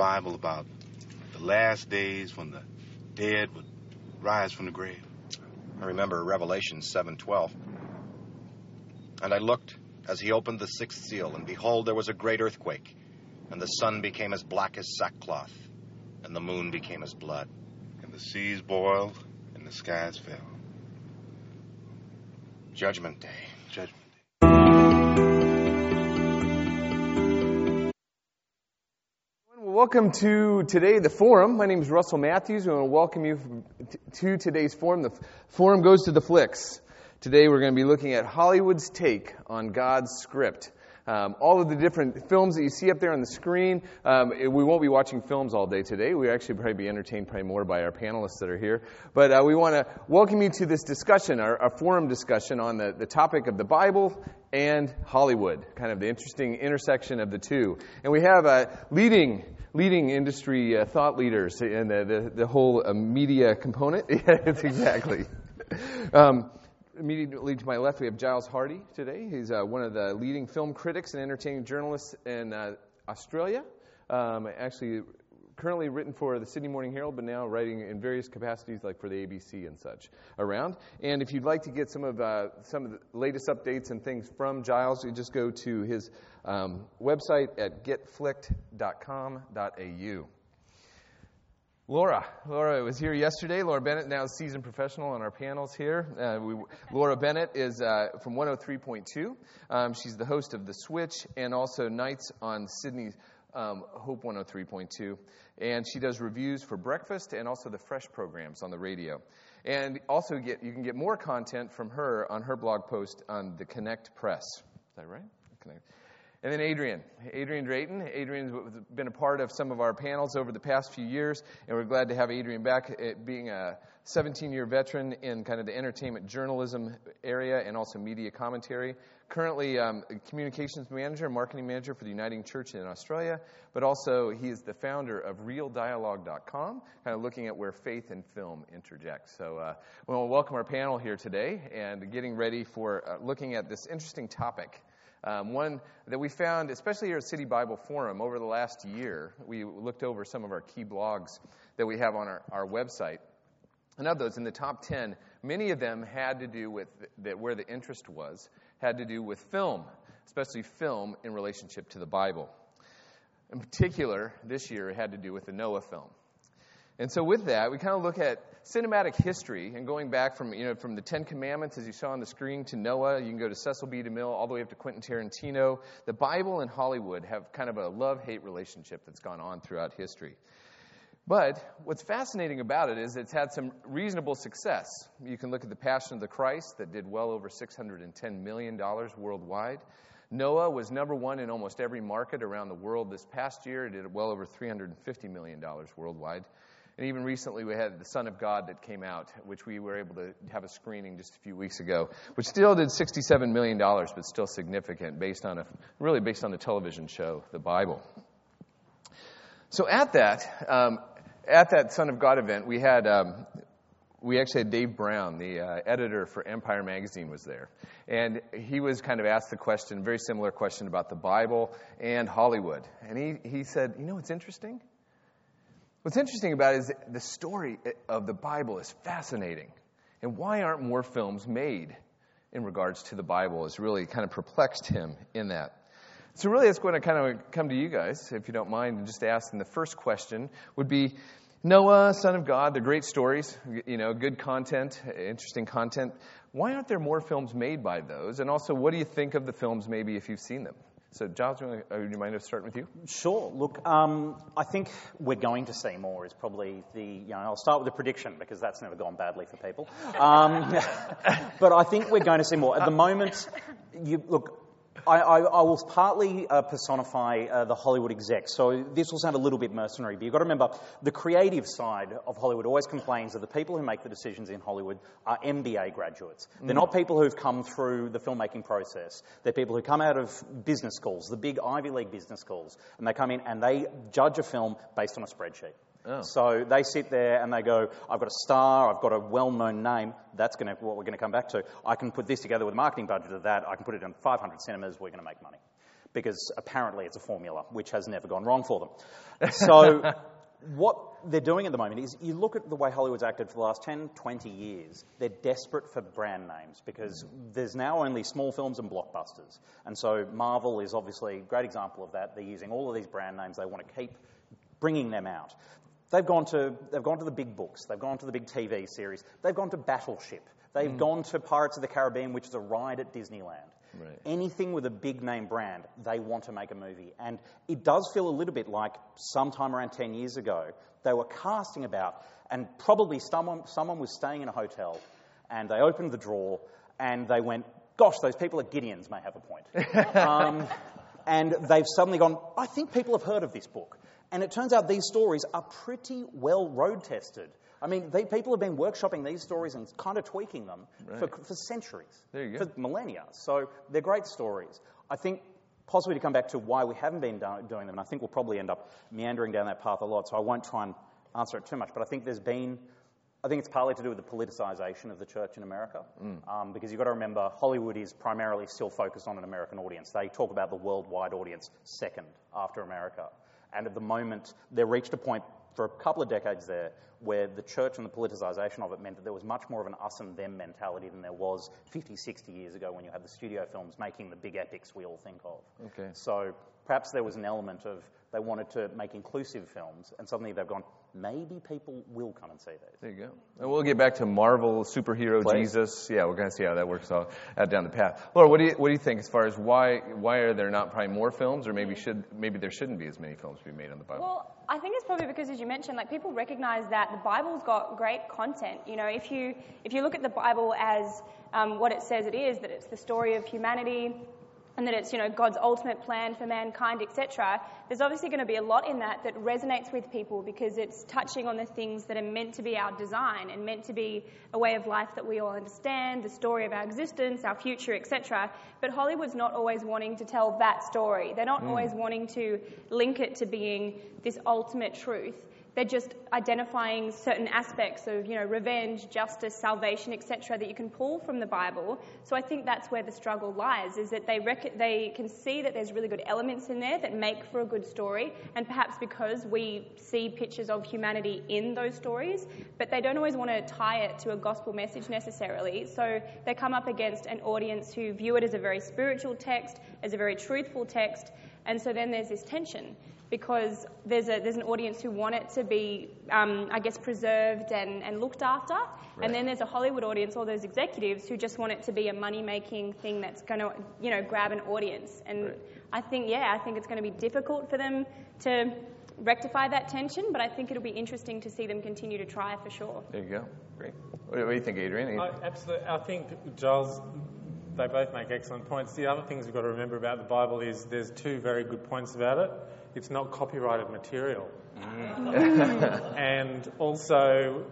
Bible about the last days when the dead would rise from the grave? I remember Revelation 7:12. And I looked as he opened the sixth seal, and behold, there was a great earthquake, and the sun became as black as sackcloth, and the moon became as blood. And the seas boiled and the skies fell. Judgment day. Judgment. Welcome to today, the forum. My name is Russell Matthews. We want to welcome you to today's forum. The forum goes to the flicks. Today, we're going to be looking at Hollywood's take on God's script. Um, all of the different films that you see up there on the screen. Um, it- we won't be watching films all day today. We actually probably be entertained probably more by our panelists that are here. But uh, we want to welcome you to this discussion, our, our forum discussion on the, the topic of the Bible and Hollywood, kind of the interesting intersection of the two. And we have uh, leading leading industry uh, thought leaders in the, the, the whole uh, media component. exactly. Um, immediately to my left, we have Giles Hardie today. He's uh, one of the leading film critics and entertaining journalists in uh, Australia. Um, actually, currently written for the Sydney Morning Herald, but now writing in various capacities, like for the ABC and such, around. And if you'd like to get some of uh, some of the latest updates and things from Giles, you just go to his um, website at getflicked.com.au. Laura, Laura was here yesterday. Laura Bennett, now seasoned professional on our panels here. Uh, we, Laura Bennett is uh, from 103.2. Um, she's the host of The Switch and also Nights on Sydney's um, Hope 103.2. And she does reviews for breakfast and also the Fresh programs on the radio. And also get you can get more content from her on her blog post on the Connect Press. Is that right? Connect. And then Adrian, Adrian Drayton. Adrian's been a part of some of our panels over the past few years, and we're glad to have Adrian back, uh, being a 17-year veteran in kind of the entertainment journalism area and also media commentary. Currently, um, communications manager, marketing manager for the Uniting Church in Australia, but also he is the founder of ReelDialogue.com, kind of looking at where faith and film interject. So, uh, we want to welcome our panel here today and getting ready for uh, looking at this interesting topic. Um, one that we found, especially here at City Bible Forum, over the last year, we looked over some of our key blogs that we have on our, our website. And of those, in the top 10, many of them had to do with that where the interest was, had to do with film, especially film in relationship to the Bible. In particular, this year, it had to do with the Noah film. And so with that, we kind of look at cinematic history and going back from, you know, from the Ten Commandments, as you saw on the screen, to Noah. You can go to Cecil B. DeMille all the way up to Quentin Tarantino. The Bible and Hollywood have kind of a love-hate relationship that's gone on throughout history. But what's fascinating about it is it's had some reasonable success. You can look at the Passion of the Christ that did well over $610 million worldwide. Noah was number one in almost every market around the world this past year. It did well over $350 million worldwide. And even recently, we had The Son of God that came out, which we were able to have a screening just a few weeks ago, which still did $67 million, but still significant based on a, really based on the television show, The Bible. So at that, um, at that Son of God event, we had, um, we actually had Dave Brown, the uh, editor for Empire Magazine, was there. And he was kind of asked the question, very similar question about the Bible and Hollywood. And he, he said, You know what's interesting? What's interesting about it is the story of the Bible is fascinating. And why aren't more films made in regards to the Bible has really kind of perplexed him in that. So, really, it's going to kind of come to you guys, if you don't mind, and just ask. The first question would be Noah, Son of God, they're great stories, you know, good content, interesting content. Why aren't there more films made by those? And also, what do you think of the films, maybe, if you've seen them? So, Giles, do you, want to, uh, you mind start with you? Sure. Look, um, I think we're going to see more. Is probably the you know I'll start with a prediction because that's never gone badly for people. Um, but I think we're going to see more. At the moment, you look. I, I, I will partly uh, personify uh, the Hollywood execs. So this will sound a little bit mercenary, but you've got to remember the creative side of Hollywood always complains that the people who make the decisions in Hollywood are MBA graduates. They're not people who've come through the filmmaking process. They're people who come out of business schools, the big Ivy League business schools, and they come in and they judge a film based on a spreadsheet. Oh. So they sit there and they go, I've got a star, I've got a well-known name, that's gonna, what we're going to come back to. I can put this together with a marketing budget of that, I can put it in 500 cinemas, we're going to make money. Because apparently it's a formula which has never gone wrong for them. So what they're doing at the moment is you look at the way Hollywood's acted for the last 10, 20 years, they're desperate for brand names because there's now only small films and blockbusters. And so Marvel is obviously a great example of that. They're using all of these brand names, they want to keep bringing them out. They've gone to they've gone to the big books. They've gone to the big TV series. They've gone to Battleship. They've gone to Pirates of the Caribbean, which is a ride at Disneyland. Right. Anything with a big name brand, they want to make a movie. And it does feel a little bit like sometime around 10 years ago, they were casting about, and probably someone, someone was staying in a hotel, and they opened the drawer, and they went, Gosh, those people at Gideon's may have a point. um, and they've suddenly gone, I think people have heard of this book. And it turns out these stories are pretty well road tested. I mean, they, people have been workshopping these stories and kind of tweaking them for, Right. for centuries, There you go. for millennia. So they're great stories. I think possibly to come back to why we haven't been do- doing them, and I think we'll probably end up meandering down that path a lot, so I won't try and answer it too much, but I think there's been, I think it's partly to do with the politicization of the church in America, um, because you've got to remember Hollywood is primarily still focused on an American audience. They talk about the worldwide audience second after America. And at the moment, they reached a point for a couple of decades there where the church and the politicization of it meant that there was much more of an us and them mentality than there was 50, 60 years ago when you had the studio films making the big epics we all think of. Okay. So perhaps there was an element of they wanted to make inclusive films, and suddenly they've gone, maybe people will come and see these. There you go. And we'll get back to Marvel, superhero, Please. Jesus. Yeah, we're going to see how that works out, out down the path. Laura, what do you what do you think as far as why why are there not probably more films, or maybe should maybe there shouldn't be as many films being made on the Bible? Well, I think it's probably because, as you mentioned, like people recognize that the Bible's got great content. You know, if you if you look at the Bible as um, what it says it is, that it's the story of humanity, and that it's you know God's ultimate plan for mankind, etc. There's obviously going to be a lot in that that resonates with people because it's touching on the things that are meant to be our design and meant to be a way of life that we all understand, the story of our existence, our future, etc. But Hollywood's not always wanting to tell that story. They're not mm. always wanting to link it to being this ultimate truth. They're just identifying certain aspects of, you know, revenge, justice, salvation, etc., that you can pull from the Bible. So I think that's where the struggle lies: is that they rec- they can see that there's really good elements in there that make for a good story, and perhaps because we see pictures of humanity in those stories, but they don't always want to tie it to a gospel message necessarily. So they come up against an audience who view it as a very spiritual text, as a very truthful text, and so then there's this tension because there's, a, there's an audience who want it to be, um, I guess, preserved and, and looked after. And then there's a Hollywood audience, all those executives who just want it to be a money making thing that's going to, you know, grab an audience. And I think, yeah, I think it's going to be difficult for them to rectify that tension, but I think it'll be interesting to see them continue to try for sure. there you go. Great. What do, what do you think, Adrian? I, absolutely. I think Giles, they both make excellent points. The other things we've got to remember about the Bible is there's two very good points about it. It's not copyrighted material. and also,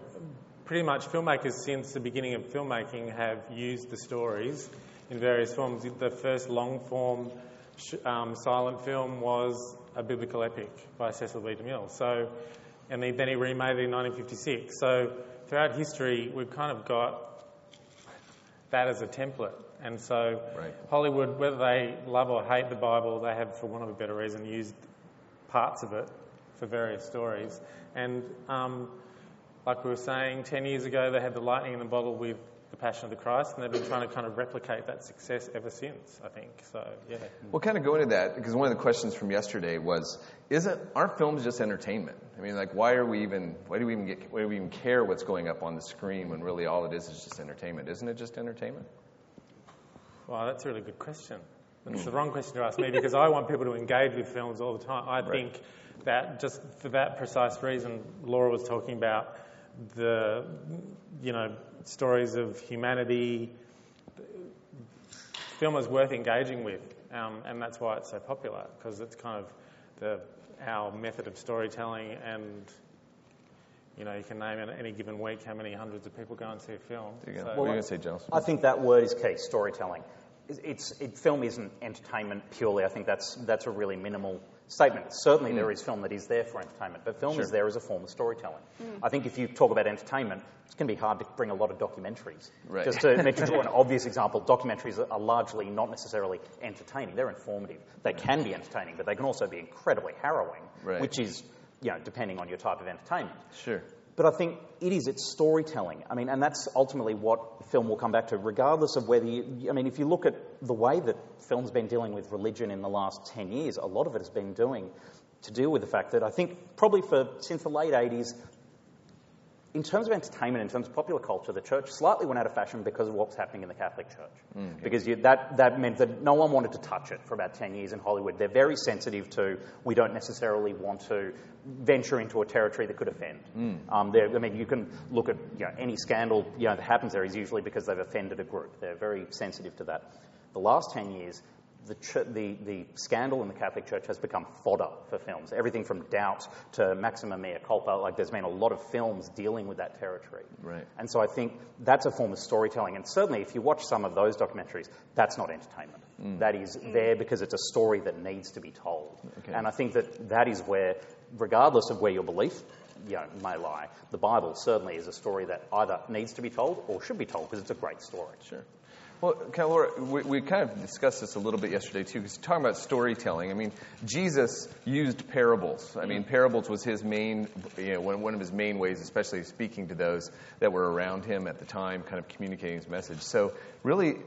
pretty much filmmakers since the beginning of filmmaking have used the stories in various forms. The first long form sh- um, silent film was a biblical epic by Cecil B. DeMille. So, and then he remade it in 1956. So, throughout history, we've kind of got that as a template. And so, Right. Hollywood, whether they love or hate the Bible, they have, for want of a better reason, used parts of it for various stories. And um, like we were saying, 10 years ago, they had the lightning in the bottle with the Passion of the Christ, and they've been trying to kind of replicate that success ever since. I think so. Yeah. Well, kind of go into that because one of the questions from yesterday was, isn't aren't films just entertainment? I mean, like, why are we even? Why do we even get? Why do we even care what's going up on the screen when really all it is is just entertainment? Isn't it just entertainment? Well, that's a really good question. And It's the wrong question to ask me because I want people to engage with films all the time. I think that just for that precise reason, Laura was talking about the, you know, stories of humanity. Film is worth engaging with, um, and that's why it's so popular because it's kind of the our method of storytelling and. You know, you can name in any given week how many hundreds of people go and see a film. You go- So- what are you going to say, Giles? I think that word is key, storytelling. It's, it's, it, film isn't entertainment purely. I think that's, that's a really minimal statement. Certainly hmm. there is film that is there for entertainment, but film is there as a form of storytelling. Hmm. I think if you talk about entertainment, it's going to be hard to bring a lot of documentaries. Right. Just to mention an obvious example, documentaries are- are largely not necessarily entertaining. They're informative. They can be entertaining, but they can also be incredibly harrowing, Right. which is, you know, depending on your type of entertainment. Sure. But I think it is, it's storytelling. I mean, and that's ultimately what film will come back to, regardless of whether you, I mean, if you look at the way that film's been dealing with religion in the last 10 years, a lot of it has been doing to deal with the fact that I think probably for, since the late 80s, in terms of entertainment, in terms of popular culture, the church slightly went out of fashion because of what was happening in the Catholic Church. Because you, that, that meant that no one wanted to touch it for about 10 years in Hollywood. They're very sensitive to, we don't necessarily want to venture into a territory that could offend. Um, I mean, you can look at you know, any scandal you know, that happens there is usually because they've offended a group. They're very sensitive to that. The last 10 years, the, ch- the, the scandal in the Catholic Church has become fodder for films. Everything from Doubt to Maxima Mea Culpa, like there's been a lot of films dealing with that territory. Right. And so I think that's a form of storytelling. And certainly if you watch some of those documentaries, that's not entertainment. Mm. That is mm. there because it's a story that needs to be told. Okay. And I think that that is where, regardless of where your belief you know, may lie, the Bible certainly is a story that either needs to be told or should be told because it's a great story. Sure. Well, kind of, Laura, we, we kind of discussed this a little bit yesterday too, because talking about storytelling. I mean, Jesus used parables. I mean, mm-hmm. parables was his main, you know, one, one of his main ways, especially speaking to those that were around him at the time, kind of communicating his message. So, really,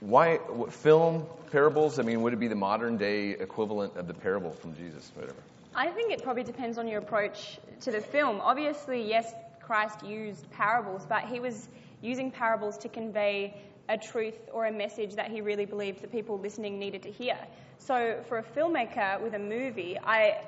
why what, film parables? I mean, would it be the modern day equivalent of the parable from Jesus, whatever? I think it probably depends on your approach to the film. Obviously, yes, Christ used parables, but he was using parables to convey a truth or a message that he really believed the people listening needed to hear. So, for a filmmaker with a movie, I,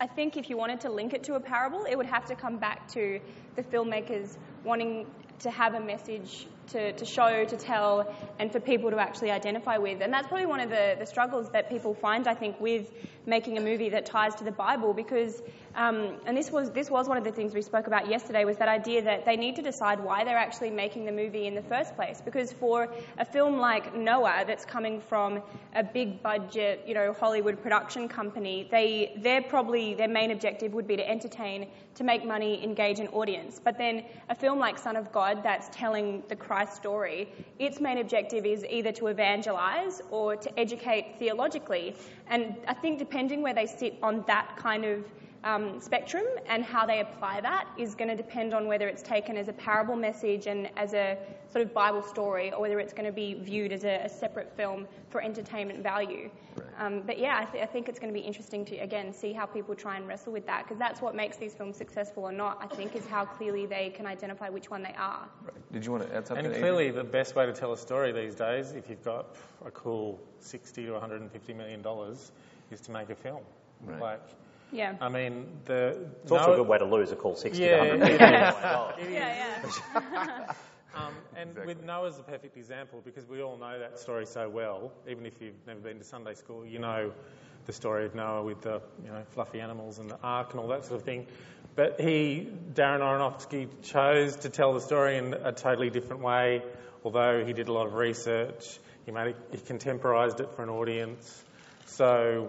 I think if you wanted to link it to a parable, it would have to come back to the filmmakers wanting to have a message to, to show, to tell, and for people to actually identify with. And that's probably one of the, the struggles that people find, I think, with making a movie that ties to the Bible because, um, and this was, this was one of the things we spoke about yesterday, was that idea that they need to decide why they're actually making the movie in the first place. Because for a film like Noah that's coming from a big budget, you know, Hollywood production company, they, they're probably, their main objective would be to entertain, to make money, engage an audience. But then a film like Son of God that's telling the Christ story, its main objective is either to evangelize or to educate theologically. And I think depending where they sit on that kind of um, spectrum and how they apply that is going to depend on whether it's taken as a parable message and as a sort of Bible story or whether it's going to be viewed as a, a separate film for entertainment value. Um, but yeah, I, th- I think it's going to be interesting to, again, see how people try and wrestle with that because that's what makes these films successful or not, I think, is how clearly they can identify which one they are. Right. Did you want to add something? And Adrian? clearly, the best way to tell a story these days, if you've got a cool 60 to 150 million dollars, is to make a film. Right. Like, Yeah. I mean, the It's also a good way to lose a cool 60 Yeah, to 100 it million is. dollars. It is. yeah, yeah. Um, and with Noah's a perfect example because we all know that story so well. Even if you've never been to Sunday school, you know the story of Noah with the you know fluffy animals and the ark and all that sort of thing. But he, Darren Aronofsky, chose to tell the story in a totally different way. Although he did a lot of research, he made it, he contemporized it for an audience. So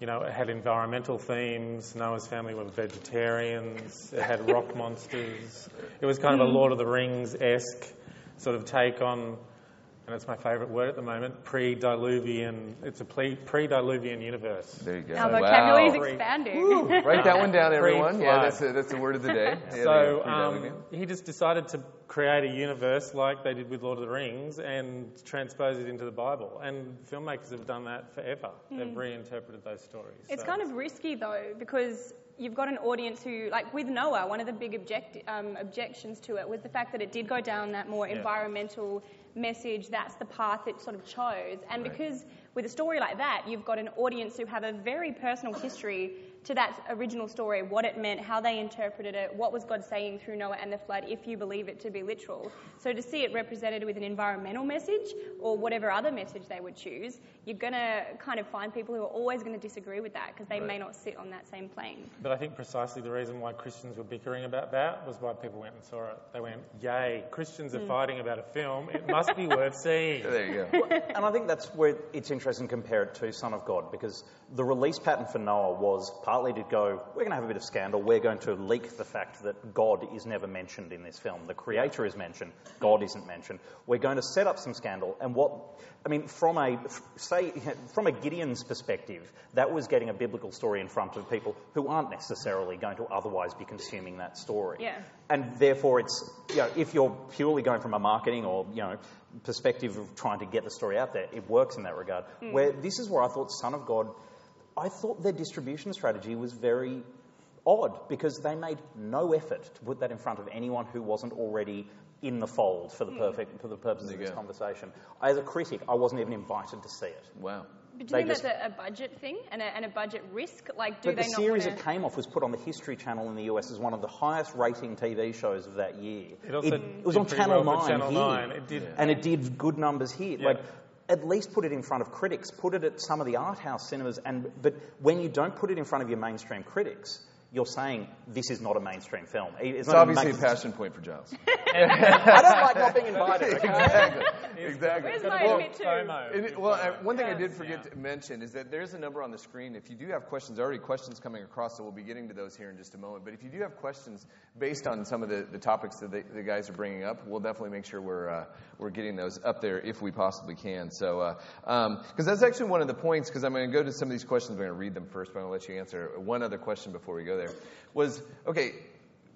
you know, it had environmental themes. Noah's family were vegetarians. It had rock monsters. It was kind of a mm. Lord of the Rings esque sort of take on, and it's my favourite word at the moment, pre-diluvian. It's a pre- pre-diluvian universe. There you go. Our Wow. vocabulary is expanding. Write that one down, everyone. Yeah, that's a, that's the word of the day. Yeah, So um, he just decided to create a universe like they did with Lord of the Rings and transpose it into the Bible. And filmmakers have done that forever. They've reinterpreted those stories. It's So- kind of risky though because you've got an audience who, like with Noah, one of the big object, um, objections to it was the fact that it did go down that more environmental message. That's the path it sort of chose, and because with a story like that, you've got an audience who have a very personal history to that original story, what it meant, how they interpreted it, what was God saying through Noah and the flood, if you believe it to be literal. So to see it represented with an environmental message or whatever other message they would choose, you're going to kind of find people who are always going to disagree with that because they may not sit on that same plane. But I think precisely the reason why Christians were bickering about that was why people went and saw it. They went, "Yay! Christians are mm. fighting about a film. It must be worth seeing." There you go. And I think that's where it's interesting to compare it to Son of God because the release pattern for Noah was partly to go, we're going to have a bit of scandal, we're going to leak the fact that God is never mentioned in this film. The creator is mentioned, God isn't mentioned. We're going to set up some scandal. And what, I mean, from a, say, from a Gideon's perspective, that was getting a biblical story in front of people who aren't necessarily going to otherwise be consuming that story. Yeah. And therefore, it's, you know, if you're purely going from a marketing or, you know, perspective of trying to get the story out there, it works in that regard. Hmm. Where this is where I thought Son of God, I thought their distribution strategy was very odd because they made no effort to put that in front of anyone who wasn't already in the fold for the hmm. perfect for the purposes of this go. conversation. As a critic, I wasn't even invited to see it. Wow. But do They you think just- that's a, a budget thing and a, and a budget risk? Like, do But they the not series wanna... it came off was put on the History Channel in the US as one of the highest rating TV shows of that year. It also it was did on pretty Channel well 9 Channel here, 9. It did- and it did good numbers here. Yeah. Like, at least put it in front of critics. Put it at some of the art house cinemas. And but when you don't put it in front of your mainstream critics, you're saying this is not a mainstream film. It's, It's not obviously a main- passion point for Giles. I don't like not being invited. okay? exactly. Exactly. Where's my a bit admit of to? FOMO. It- well, uh, one thing I did forget to mention is that there's a number on the screen. If you do have questions, there are already questions coming across, so we'll be getting to those here in just a moment. But if you do have questions based on some of the, the topics that the, the guys are bringing up, we'll definitely make sure we're uh, we're getting those up there if we possibly can. So, because that's actually one of the points. Because I'm going to go to some of these questions. I'm going to read them first, but I'm going to let you answer one other question before we go there. Was okay.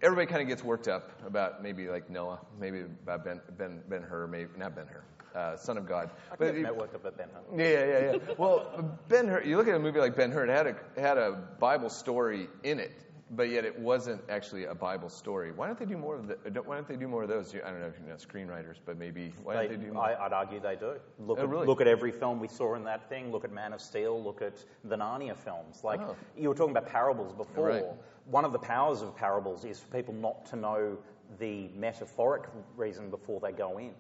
Everybody kind of gets worked up about maybe like Noah, maybe about Ben Ben Ben Hur, maybe not Ben Hur, uh, Son of God. I But get networked up at Ben Hur. yeah, yeah, yeah, yeah. Well, Ben Hur, you look at a movie like Ben Hur, it had a, it had a Bible story in it, but yet it wasn't actually a Bible story. Why don't they do more of the, don't- Why don't they do more of those? I don't know if you're not screenwriters, but maybe, why don't They- they do more? I, I'd argue they do. Look, Oh, at, really? look at every film we saw in that thing. Look at Man of Steel. Look at the Narnia films. Like Oh. you were talking about parables before. Right. One of the powers of parables is for people not to know the metaphoric reason before they go in.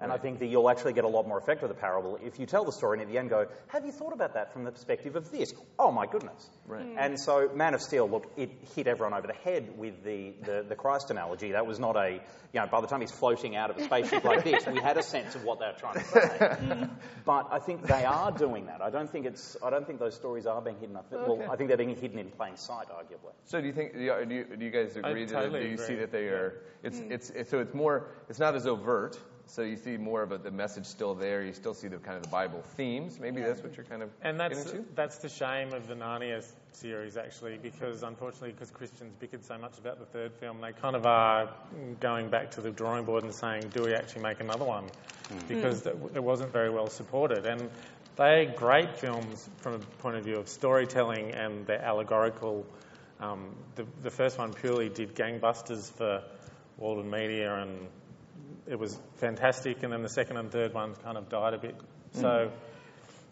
And I think that you'll actually get a lot more effect with a parable if you tell the story and at the end go, "Have you thought about that from the perspective of this?" Oh my goodness! Right. Hmm. And so, Man of Steel, look, it hit everyone over the head with the, the, the Christ analogy. That was not a, you know, by the time he's floating out of a spaceship like this, we had a sense of what they were trying to say. Hmm. but I think they are doing that. I don't think it's, I don't think those stories are being hidden. I think, Okay. Well, I think they're being hidden in plain sight, arguably. So do you think, do you, do you, guys agree that, totally do you see that they are, it's, hmm. it's, it's, so it's more, it's not as overt, so you see more of a, the message still there, you still see the kind of the Bible themes, maybe that's what you're kind of And that's getting to? that's the shame of the Narnia s- series, actually, because unfortunately, because Christians bickered so much about the third film, they kind of are going back to the drawing board and saying, "Do we actually make another one?" Because th- it wasn't very well supported, and they're great films from a point of view of storytelling and their allegorical. Um, the, the first one purely did gangbusters for Walden Media, and it was fantastic. And then the second and third ones kind of died a bit. So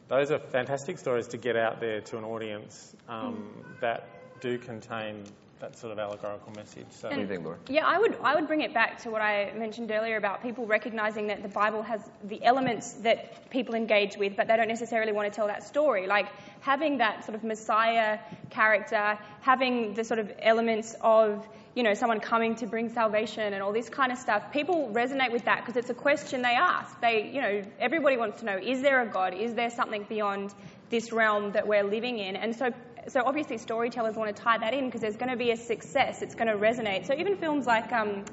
those are fantastic stories to get out there to an audience um, that do contain that sort of allegorical message. So What do you think, Laura? Yeah, I would I would bring it back to what I mentioned earlier about people recognizing that the Bible has the elements that people engage with, but they don't necessarily want to tell that story. Like having that sort of Messiah character, having the sort of elements of you know someone coming to bring salvation and all this kind of stuff. People resonate with that because it's a question they ask. They you know everybody wants to know: is there a God? Is there something beyond this realm that we're living in? And so so obviously storytellers want to tie that in because there's going to be a success. It's going to resonate. So even films like um,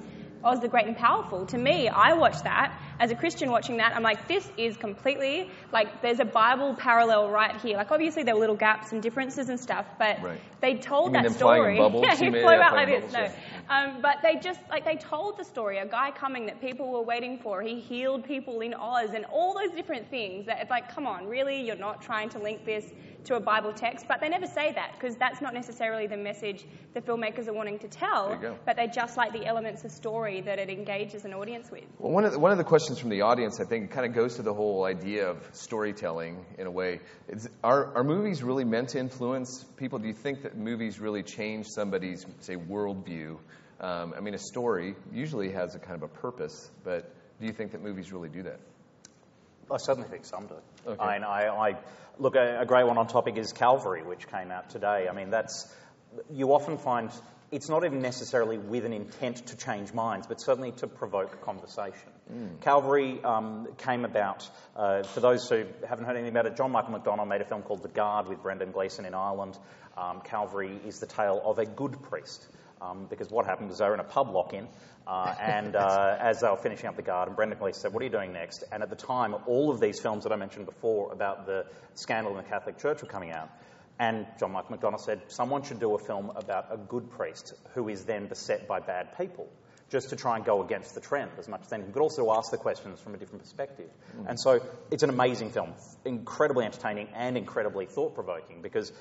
Oz the Great and Powerful, to me, I watched that as a Christian watching that, I'm like, this is completely like there's a Bible parallel right here. Like obviously there were little gaps and differences and stuff, but Right. they told that story. Yeah, he flew out like this. bubbles, No, um, but they just like they told the story. A guy coming that people were waiting for. He healed people in Oz and all those different things. That it's like, come on, really? You're not trying to link this to a Bible text, but they never say that because that's not necessarily the message the filmmakers are wanting to tell. There you go. But they just like the elements of story that it engages an audience with. Well, one of the, one of the questions from the audience, I think, it kind of goes to the whole idea of storytelling in a way. Is, are, are movies really meant to influence people? Do you think that movies really change somebody's, say, worldview? Um, I mean, a story usually has a kind of a purpose, but do you think that movies really do that? I certainly think some do. Okay. I, mean, I, I look a, a great one on topic is Calvary, which came out today. I mean, that's you often find it's not even necessarily with an intent to change minds, but certainly to provoke conversation. Calvary um, came about, uh, for those who haven't heard anything about it, John Michael McDonagh made a film called The Guard with Brendan Gleeson in Ireland. Um, Calvary is the tale of a good priest. Um, because what happened was they were in a pub lock-in, uh, and uh, as they were finishing up the guard, and Brendan Gleeson said, "What are you doing next?" And at the time, all of these films that I mentioned before about the scandal in the Catholic Church were coming out, and John Michael McDonagh said, "Someone should do a film about a good priest who is then beset by bad people." Just to try and go against the trend as much as anything, but also ask the questions from a different perspective. Mm. And so it's an amazing film, incredibly entertaining and incredibly thought provoking because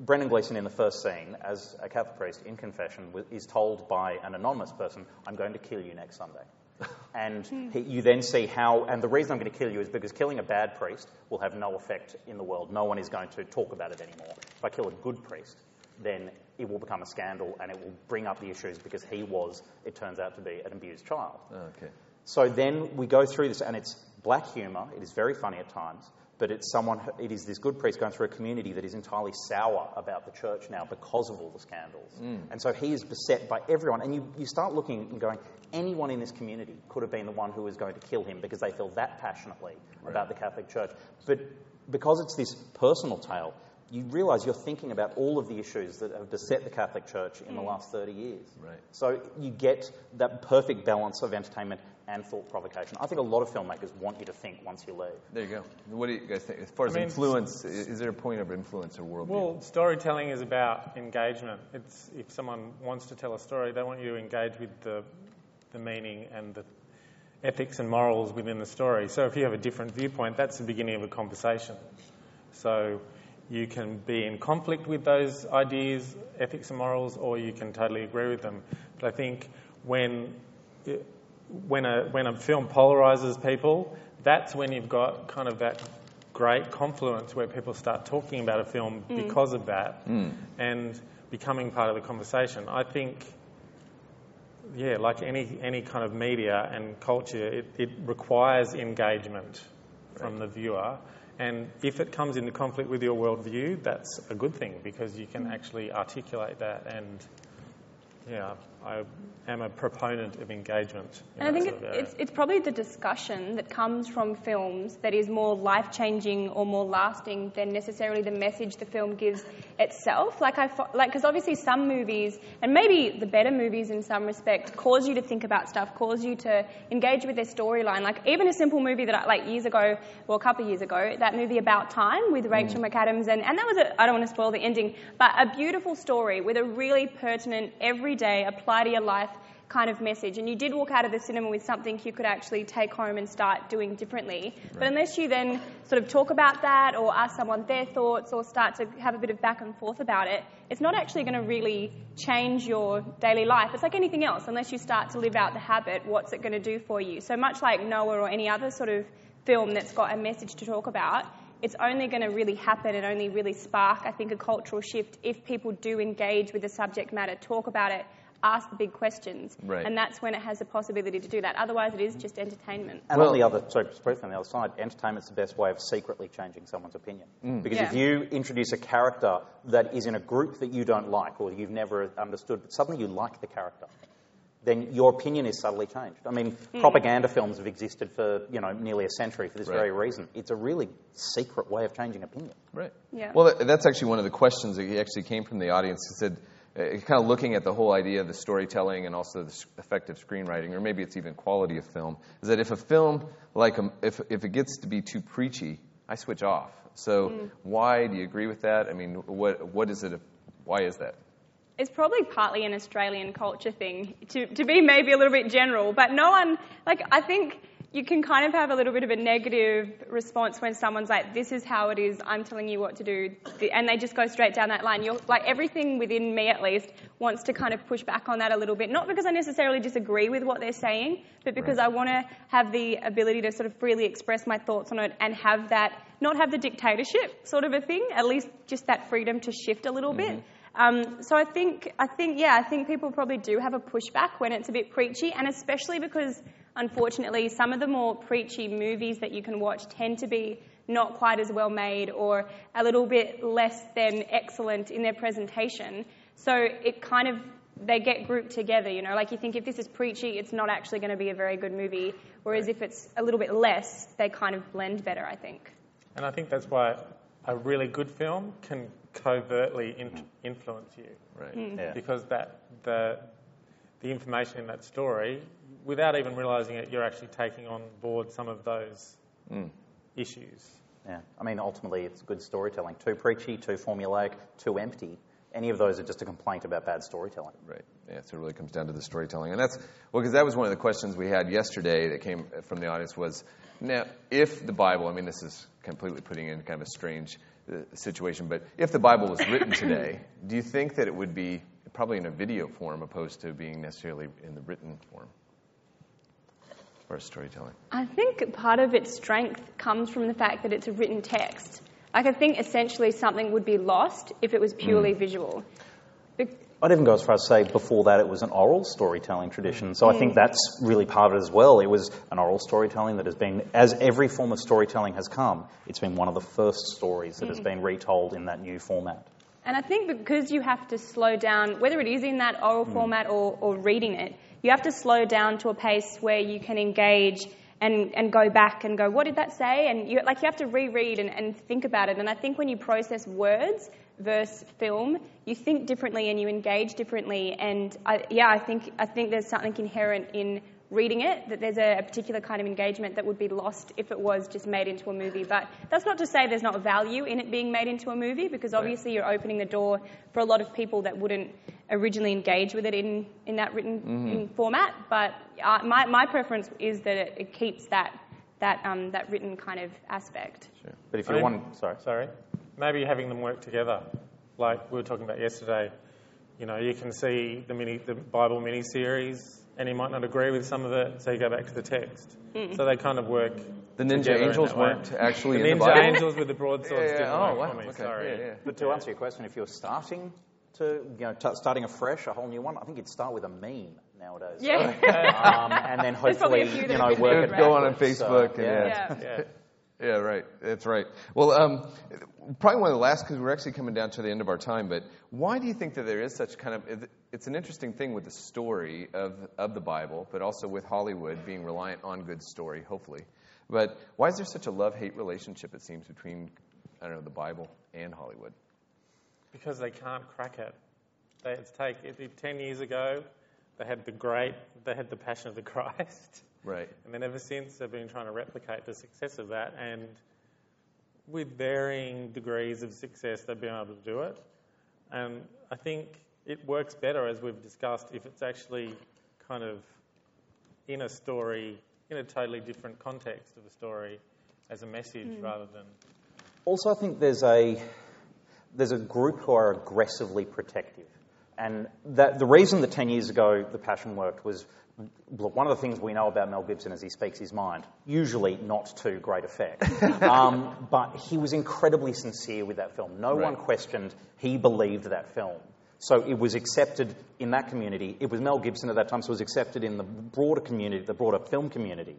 Brendan Gleeson in the first scene, as a Catholic priest in confession, is told by an anonymous person, I'm going to kill you next Sunday. And hmm. he, you then see how, and the reason I'm going to kill you is because killing a bad priest will have no effect in the world. No one is going to talk about it anymore. If I kill a good priest, then it will become a scandal and it will bring up the issues because he was, it turns out to be, an abused child. Oh, okay. So then we go through this, and it's black humour. It is very funny at times, but it's someone. It is this good priest going through a community that is entirely sour about the church now because of all the scandals. Mm. And so he is beset by everyone. And you, you start looking and going, anyone in this community could have been the one who was going to kill him because they feel that passionately about the Catholic Church. But because it's this personal tale, you realise you're thinking about all of the issues that have beset the Catholic Church in the mm. last 30 years. Right. So you get that perfect balance of entertainment and thought provocation. I think a lot of filmmakers want you to think once you leave. There you go. What do you guys think? As far as I mean, influence, is there a point of influence or worldview? Well, storytelling is about engagement. It's if someone wants to tell a story, they want you to engage with the the meaning and the ethics and morals within the story. So if you have a different viewpoint, that's the beginning of a conversation. So you can be in conflict with those ideas, ethics and morals, or you can totally agree with them. But I think when it, when a when a film polarizes people, that's when you've got kind of that great confluence where people start talking about a film mm. because of that mm. and becoming part of the conversation. I think yeah, like any any kind of media and culture, it, it requires engagement from the viewer. And if it comes into conflict with your worldview, that's a good thing because you can mm. actually articulate that. And yeah, I am a proponent of engagement. And I think sort it, of it's, it's probably the discussion that comes from films that is more life changing or more lasting than necessarily the message the film gives itself. Like, I, like, because obviously some movies, and maybe the better movies in some respect, cause you to think about stuff, cause you to engage with their storyline. Like, even a simple movie that I, like years ago, well, a couple of years ago, that movie About Time with mm. Rachel McAdams, and, and that was a, I don't want to spoil the ending, but a beautiful story with a really pertinent, everyday, apply to your life kind of message. And you did walk out of the cinema with something you could actually take home and start doing differently. But unless you then sort of talk about that or ask someone their thoughts or start to have a bit of back and forth about it, it's not actually going to really change your daily life. It's like anything else. Unless you start to live out the habit, what's it going to do for you? So much like Noah or any other sort of film that's got a message to talk about, it's only going to really happen and only really spark, I think, a cultural shift if people do engage with the subject matter, talk about it, ask the big questions. Right. And that's when it has the possibility to do that. Otherwise, it is just entertainment. And Well- on the other, sorry, just briefly on the other side, entertainment's the best way of secretly changing someone's opinion. Mm. Because if you introduce a character that is in a group that you don't like or you've never understood, but suddenly you like the character, then your opinion is subtly changed. I mean, mm. propaganda films have existed for you know nearly a century for this Right. very reason. It's a really secret way of changing opinion. Right. Yeah. Well, that's actually one of the questions that actually came from the audience. He said, kind of looking at the whole idea of the storytelling and also the s- effective screenwriting, or maybe it's even quality of film, is that if a film, like um, if, if it gets to be too preachy, I switch off. So why do you agree with that? I mean, what what is it? Why is that? It's probably partly an Australian culture thing, to, to be maybe a little bit general, but no one, like, I think you can kind of have a little bit of a negative response when someone's like, this is how it is, I'm telling you what to do, and they just go straight down that line. You're, like, everything within me, at least, wants to kind of push back on that a little bit. Not because I necessarily disagree with what they're saying, but because I want to have the ability to sort of freely express my thoughts on it and have that, not have the dictatorship sort of a thing, at least just that freedom to shift a little bit. Um, so I think, I think, yeah, I think people probably do have a pushback when it's a bit preachy, and especially because, unfortunately, some of the more preachy movies that you can watch tend to be not quite as well made or a little bit less than excellent in their presentation. So it kind of they get grouped together, you know. Like you think if this is preachy, it's not actually going to be a very good movie. Whereas if it's a little bit less, they kind of blend better, I think. And I think that's why a really good film can covertly in- influence you. Right. Hmm. Yeah. because that the the information in that story, without even realizing it, you're actually taking on board some of those issues. Yeah. I mean, ultimately, it's good storytelling. Too preachy, too formulaic, too empty. Any of those are just a complaint about bad storytelling. Right. Yeah, so it really comes down to the storytelling. And that's, well, because that was one of the questions we had yesterday that came from the audience was, now, if the Bible, I mean, this is completely putting in kind of a strange uh, situation, but if the Bible was written today, do you think that it would be probably in a video form opposed to being necessarily in the written form? Storytelling. I think part of its strength comes from the fact that it's a written text. Like I think essentially something would be lost if it was purely mm. visual. Be- I'd even go as far as to say before that it was an oral storytelling tradition. So I think mm. that's really part of it as well. It was an oral storytelling that has been, as every form of storytelling has come, it's been one of the first stories that has mm. been retold in that new format. And I think because you have to slow down, whether it is in that oral format or, or reading it, you have to slow down to a pace where you can engage and, and go back and go, what did that say? And you, like you have to reread and, and think about it. And I think when you process words versus film, you think differently and you engage differently. And I, yeah, I think I think there's something inherent in reading it that there's a, a particular kind of engagement that would be lost if it was just made into a movie. But that's not to say there's not value in it being made into a movie because obviously you're opening the door for a lot of people that wouldn't originally engage with it in, in that written in format. But uh, my, my preference is that it, it keeps that that um, that written kind of aspect. But if I you mean- want, sorry. Sorry, maybe having them work together, like we were talking about yesterday. You know, you can see the mini, the Bible mini series, and he might not agree with some of it, so you go back to the text. So they kind of work. The Ninja Angels that weren't actually the in the Ninja Bible? Angels with the broadswords Yeah, yeah. didn't Oh, work wow. for me. Okay. Sorry. Yeah, yeah. But to answer your question, if you're starting to, you know, t- starting afresh, a whole new one, I think you'd start with a meme nowadays. Yeah. Um, and then hopefully, you know, work it? Go on on backwards. So, Facebook and yeah. Yeah. Yeah. Yeah, right. That's right. Well, um, probably one of the last because we're actually coming down to the end of our time. But why do you think that there is such kind of? It's an interesting thing with the story of of the Bible, but also with Hollywood being reliant on good story, hopefully. But why is there such a love hate relationship? It seems between I don't know the Bible and Hollywood. Because they can't crack it. They, it's take it, it- ten years ago, they had the great, they had the Passion of the Christ, Right. and then ever since they've been trying to replicate the success of that, and with varying degrees of success, they've been able to do it. And I think it works better, as we've discussed, if it's actually kind of in a story, in a totally different context of a story, as a message hmm. rather than Also, I think there's a there's a group who are aggressively protective, and that the reason that ten years ago the Passion worked was look, one of the things we know about Mel Gibson is he speaks his mind, usually not to great effect. um, but he was incredibly sincere with that film. No one questioned he believed that film. So it was accepted in that community. It was Mel Gibson at that time, so it was accepted in the broader community, the broader film community.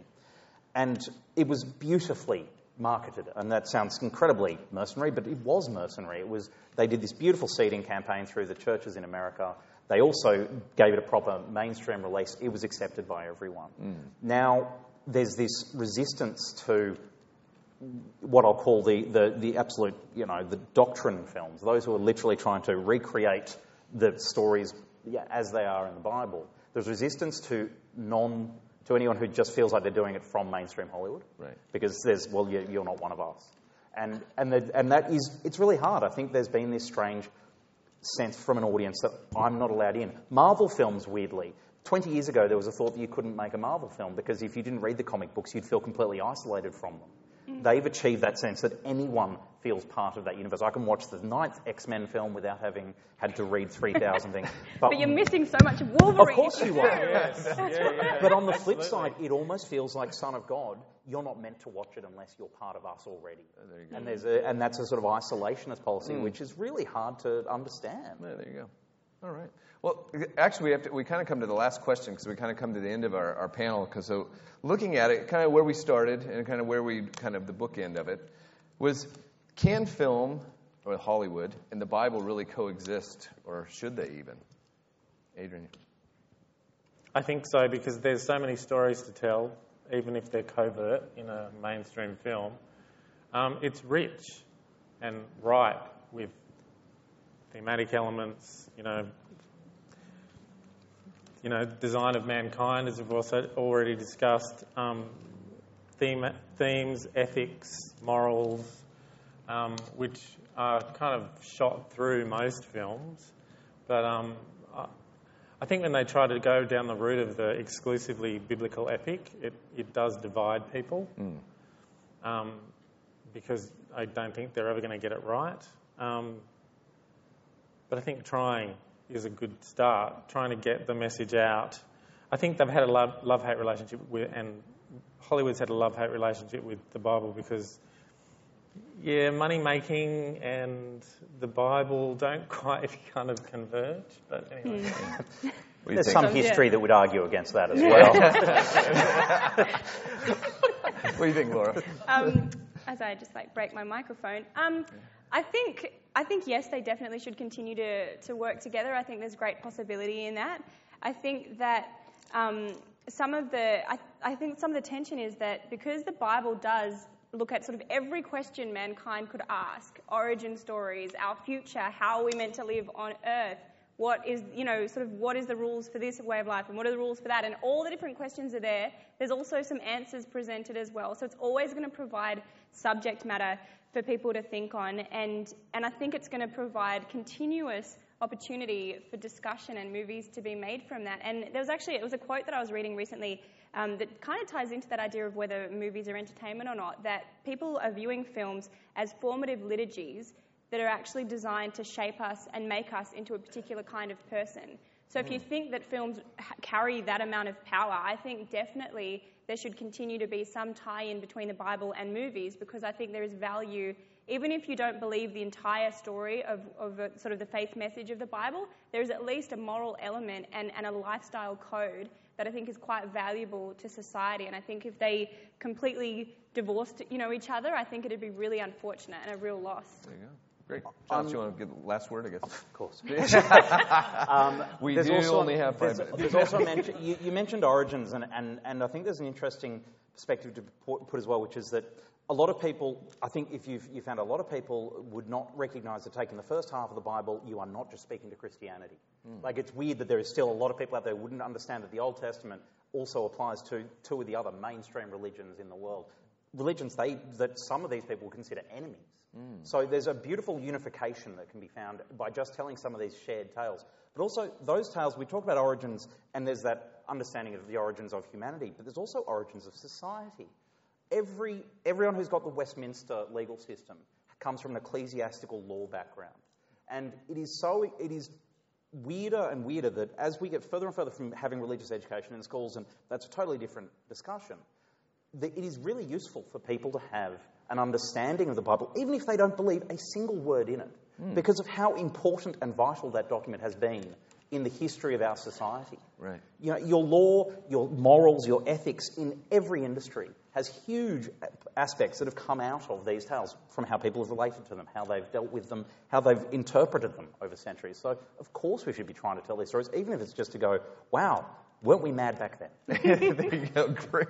And it was beautifully marketed, and that sounds incredibly mercenary, but it was mercenary. It was they did this beautiful seeding campaign through the churches in America. They also gave it a proper mainstream release. It was accepted by everyone. Mm. Now there's this resistance to what I'll call the, the, the absolute, you know, the doctrine films, those who are literally trying to recreate the stories yeah, as they are in the Bible. There's resistance to non to anyone who just feels like they're doing it from mainstream Hollywood. Right. Because there's, well, you're, you're not one of us. And, and, the, and that is, it's really hard. I think there's been this strange sense from an audience that I'm not allowed in. Marvel films, weirdly, 20 years ago, there was a thought that you couldn't make a Marvel film because if you didn't read the comic books, you'd feel completely isolated from them. They've achieved that sense that anyone feels part of that universe. I can watch the ninth X Men film without having had to read 3,000 things. But you're missing so much of Wolverine. Of course you are. Yes. Yeah, yeah, But on the flip side, it almost feels like Son of God, you're not meant to watch it unless you're part of us already. And, there's a, and that's a sort of isolationist policy, hmm. which is really hard to understand. Yeah, there you go. All right. Well, actually, we have to, we kind of come to the last question because we kind of come to the end of our, our panel. Because so, looking at it, kind of where we started and kind of where we kind of the bookend of it was, can film or Hollywood and the Bible really coexist, or should they even? Adrian. I think so because there's so many stories to tell, even if they're covert in a mainstream film. Um, it's rich and ripe with thematic elements, you know, you know, design of mankind, as we've also already discussed, um, theme, themes, ethics, morals, um, which are kind of shot through most films. But um, I- I think when they try to go down the route of the exclusively biblical epic, it, it does divide people. Um, because I don't think they're ever going to get it right. But I think trying is a good start, trying to get the message out. I think they've had a love hate relationship with, and Hollywood's had a love hate relationship with the Bible because, yeah, money making and the Bible don't quite kind of converge. But anyway. What do you There's some So, yeah. history that would argue against that as well. What do you think, Laura? um, as I just like break my microphone. Um, I think I think yes, they definitely should continue to, to work together. I think there's great possibility in that. I think that um, some of the I, I think some of the tension is that because the Bible does look at sort of every question mankind could ask, origin stories, our future, how are we meant to live on earth, what is, you know, sort of what is the rules for this way of life and what are the rules for that? And all the different questions are there. There's also some answers presented as well. So it's always going to provide subject matter for people to think on. And, and I think it's going to provide continuous opportunity for discussion and movies to be made from that. And there was actually, it was a quote that I was reading recently um, that kind of ties into that idea of whether movies are entertainment or not, that people are viewing films as formative liturgies that are actually designed to shape us and make us into a particular kind of person. So if you think that films ha- carry that amount of power, I think definitely there should continue to be some tie-in between the Bible and movies because I think there is value, even if you don't believe the entire story of, of a, sort of the faith message of the Bible, there is at least a moral element and, and a lifestyle code that I think is quite valuable to society. And I think if they completely divorced, you know, each other, I think it'd be really unfortunate and a real loss. There you go. Great. John, do you want to get the last word, I guess? Of course. um, We do also, only have five there's, minutes. there's also mention, you, you mentioned origins, and, and, and I think there's an interesting perspective to put, put as well, which is that a lot of people, I think if you've, you found a lot of people would not recognize that taking the first half of the Bible, you are not just speaking to Christianity. Like it's weird that there is still a lot of people out there who wouldn't understand that the Old Testament also applies to two of the other mainstream religions in the world. Religions they, that some of these people consider enemies. Mm. So there's a beautiful unification that can be found by just telling some of these shared tales. But also, those tales, we talk about origins, and there's that understanding of the origins of humanity, but there's also origins of society. Every, everyone who's got the Westminster legal system comes from an ecclesiastical law background. And it is so, it is weirder and weirder that as we get further and further from having religious education in schools, and that's a totally different discussion, it is really useful for people to have an understanding of the Bible, even if they don't believe a single word in it, hmm. because of how important and vital that document has been in the history of our society. Right. You know, your law, your morals, your ethics in every industry has huge aspects that have come out of these tales from how people have related to them, how they've dealt with them, how they've interpreted them over centuries. So, of course, we should be trying to tell these stories, even if it's just to go, wow, Weren't we mad back then? there you go. Great.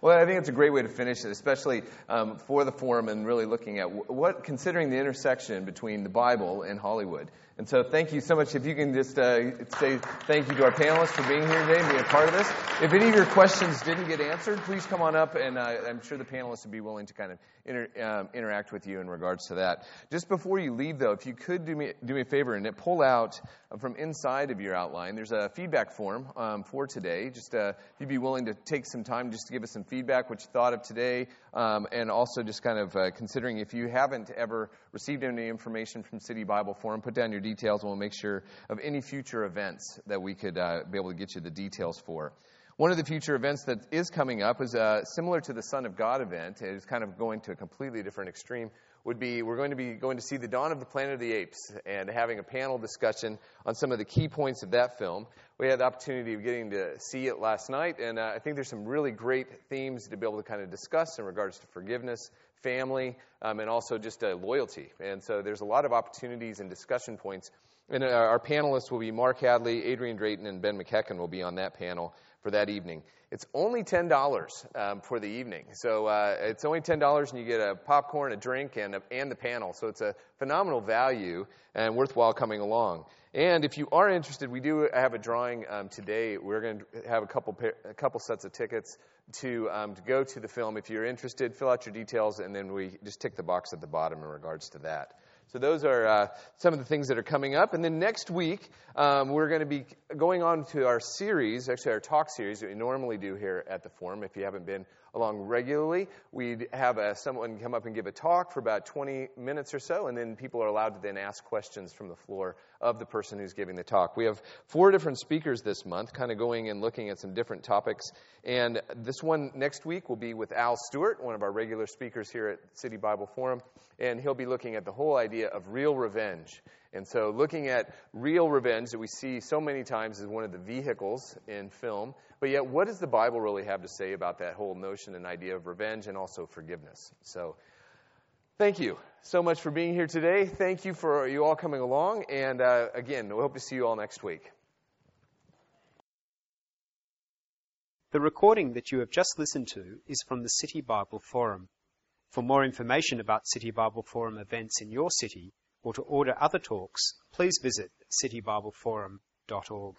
Well, I think it's a great way to finish it, especially um, for the forum and really looking at what, considering the intersection between the Bible and Hollywood. And so, thank you so much. If you can just uh, say thank you to our panelists for being here today and being a part of this. If any of your questions didn't get answered, please come on up, and uh, I'm sure the panelists would be willing to kind of inter, um, interact with you in regards to that. Just before you leave, though, if you could do me do me a favor and pull out from inside of your outline, there's a feedback form um, for today. Just uh, if you'd be willing to take some time just to give us some feedback, what you thought of today, um, and also just kind of uh, considering if you haven't ever received any information from City Bible Forum, put down your details, and we'll make sure of any future events that we could uh, be able to get you the details for. One of the future events that is coming up is uh, similar to the Son of God event. It is kind of going to a completely different extreme. Would be we're going to be going to see the Dawn of the Planet of the Apes and having a panel discussion on some of the key points of that film. We had the opportunity of getting to see it last night, and uh, I think there's some really great themes to be able to kind of discuss in regards to forgiveness, family, um, and also just uh, loyalty. And so there's a lot of opportunities and discussion points. And uh, our panelists will be Mark Hadley, Adrian Drayton, and Ben McEachen will be on that panel for that evening. It's only $10 um, for the evening. So uh, it's only $10 and you get a popcorn, a drink, and, a, and the panel. So it's a phenomenal value and worthwhile coming along. And if you are interested, we do have a drawing um, today. We're going to have a couple, a couple sets of tickets to, um, to go to the film. If you're interested, fill out your details, and then we just tick the box at the bottom in regards to that. So those are uh, some of the things that are coming up. And then next week, um, we're going to be going on to our series, actually our talk series that we normally do here at the Forum. If you haven't been along regularly, we'd have a, someone come up and give a talk for about 20 minutes or so, and then people are allowed to then ask questions from the floor of the person who's giving the talk. We have four different speakers this month, kind of going and looking at some different topics. And this one next week will be with Al Stewart, one of our regular speakers here at City Bible Forum, and he'll be looking at the whole idea of real revenge. And so, looking at real revenge that we see so many times as one of the vehicles in film, but yet, what does the Bible really have to say about that whole notion and idea of revenge and also forgiveness? So, thank you so much for being here today. Thank you for you all coming along. And uh, again, we hope to see you all next week. The recording that you have just listened to is from the City Bible Forum. For more information about City Bible Forum events in your city, or to order other talks, please visit citybibleforum.org.